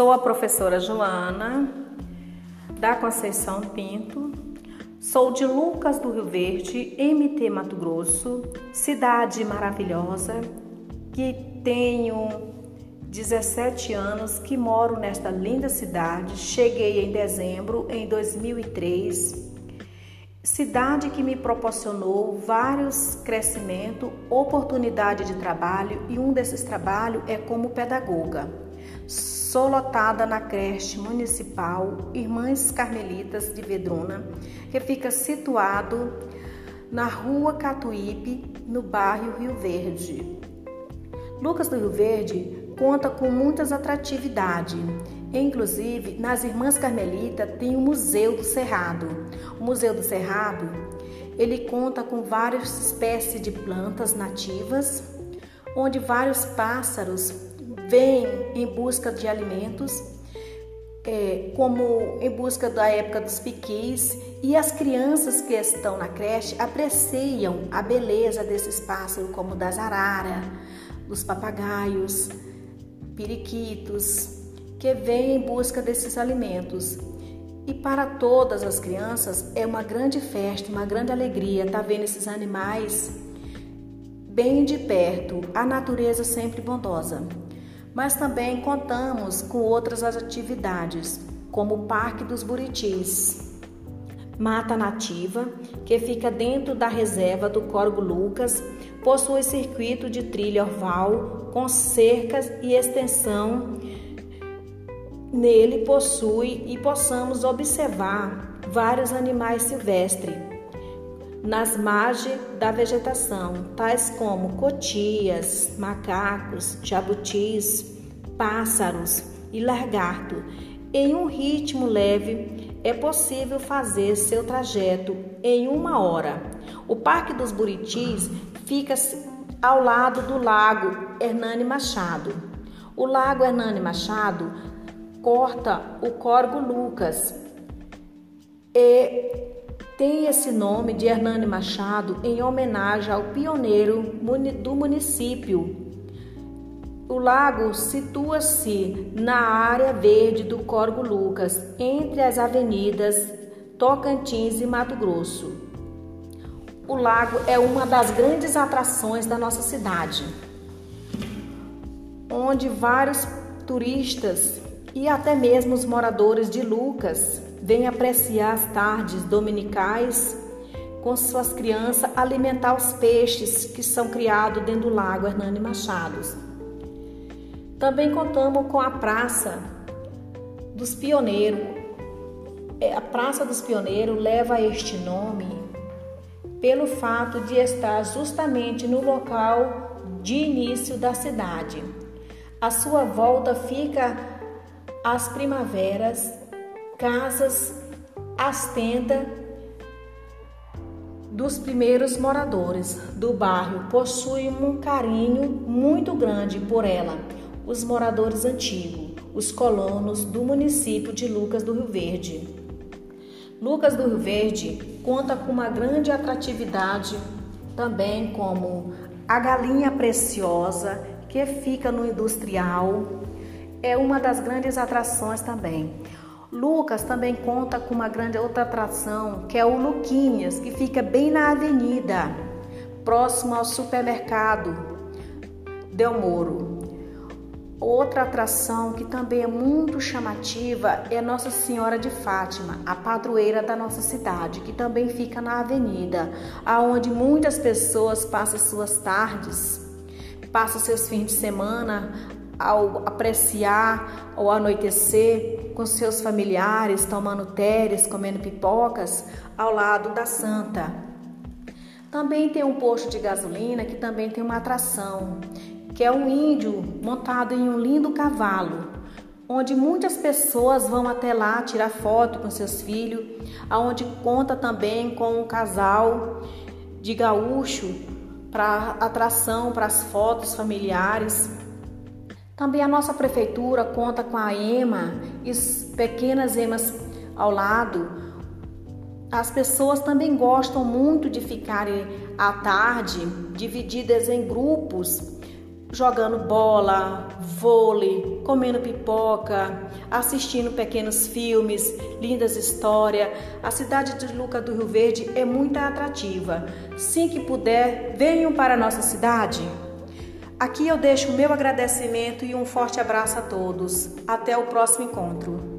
Sou a professora Joana da Conceição Pinto. Sou de Lucas do Rio Verde, MT Mato Grosso, cidade maravilhosa, que tenho 17 anos que moro nesta linda cidade. Cheguei em dezembro em 2003 Cidade que me proporcionou vários crescimentos, oportunidade de trabalho e um desses trabalhos é como pedagoga. Sou lotada na creche municipal Irmãs Carmelitas de Vedruna, que fica situado na rua Catuípe, no bairro Rio Verde. Lucas do Rio Verde conta com muitas atratividades Inclusive, nas Irmãs Carmelitas tem o Museu do Cerrado. O Museu do Cerrado, ele conta com várias espécies de plantas nativas, onde vários pássaros vêm em busca de alimentos, é, como em busca da época dos piquis, e as crianças que estão na creche apreciam a beleza desses pássaros, como das araras, dos papagaios, periquitos, que vem em busca desses alimentos. E para todas as crianças é uma grande festa, uma grande alegria estar tá vendo esses animais bem de perto, a natureza sempre bondosa. Mas também contamos com outras atividades, como o Parque dos Buritis, mata nativa, que fica dentro da reserva do Corgo Lucas, possui circuito de trilha oval com cercas e extensão. Nele possui e possamos observar vários animais silvestres nas margens da vegetação, tais como cotias, macacos, jabutis, pássaros e lagarto. Em um ritmo leve, é possível fazer seu trajeto em uma hora. O Parque dos Buritis fica ao lado do Lago Hernani Machado. O Lago Hernani Machado corta o Corgo Lucas e tem esse nome de Hernani Machado em homenagem ao pioneiro do município. O lago situa-se na área verde do Corgo Lucas, entre as avenidas Tocantins e Mato Grosso. O lago é uma das grandes atrações da nossa cidade, onde vários turistas e até mesmo os moradores de Lucas vêm apreciar as tardes dominicais com suas crianças alimentar os peixes que são criados dentro do lago Hernani Machados. Também contamos com a Praça dos Pioneiros. É, a Praça dos Pioneiros leva este nome pelo fato de estar justamente no local de início da cidade. A sua volta fica as primaveras, casas, as tendas dos primeiros moradores do bairro possuem um carinho muito grande por ela. Os moradores antigos, os colonos do município de Lucas do Rio Verde. Lucas do Rio Verde conta com uma grande atratividade também como a galinha preciosa que fica no industrial, é uma das grandes atrações também. Lucas também conta com uma grande outra atração, que é o Luquinhas, que fica bem na avenida, próximo ao supermercado Del Moro. Outra atração que também é muito chamativa é Nossa Senhora de Fátima, a padroeira da nossa cidade, que também fica na avenida, aonde muitas pessoas passam suas tardes, passam seus fins de semana ao apreciar o anoitecer com seus familiares, tomando teres, comendo pipocas ao lado da santa. Também tem um posto de gasolina que também tem uma atração, que é um índio montado em um lindo cavalo, onde muitas pessoas vão até lá tirar foto com seus filhos, aonde conta também com um casal de gaúcho para atração para as fotos familiares. Também a nossa prefeitura conta com a EMA e pequenas EMAs ao lado. As pessoas também gostam muito de ficarem à tarde, divididas em grupos, jogando bola, vôlei, comendo pipoca, assistindo pequenos filmes, lindas histórias. A cidade de Luca do Rio Verde é muito atrativa. Sim que puder, venham para a nossa cidade. Aqui eu deixo o meu agradecimento e um forte abraço a todos. Até o próximo encontro.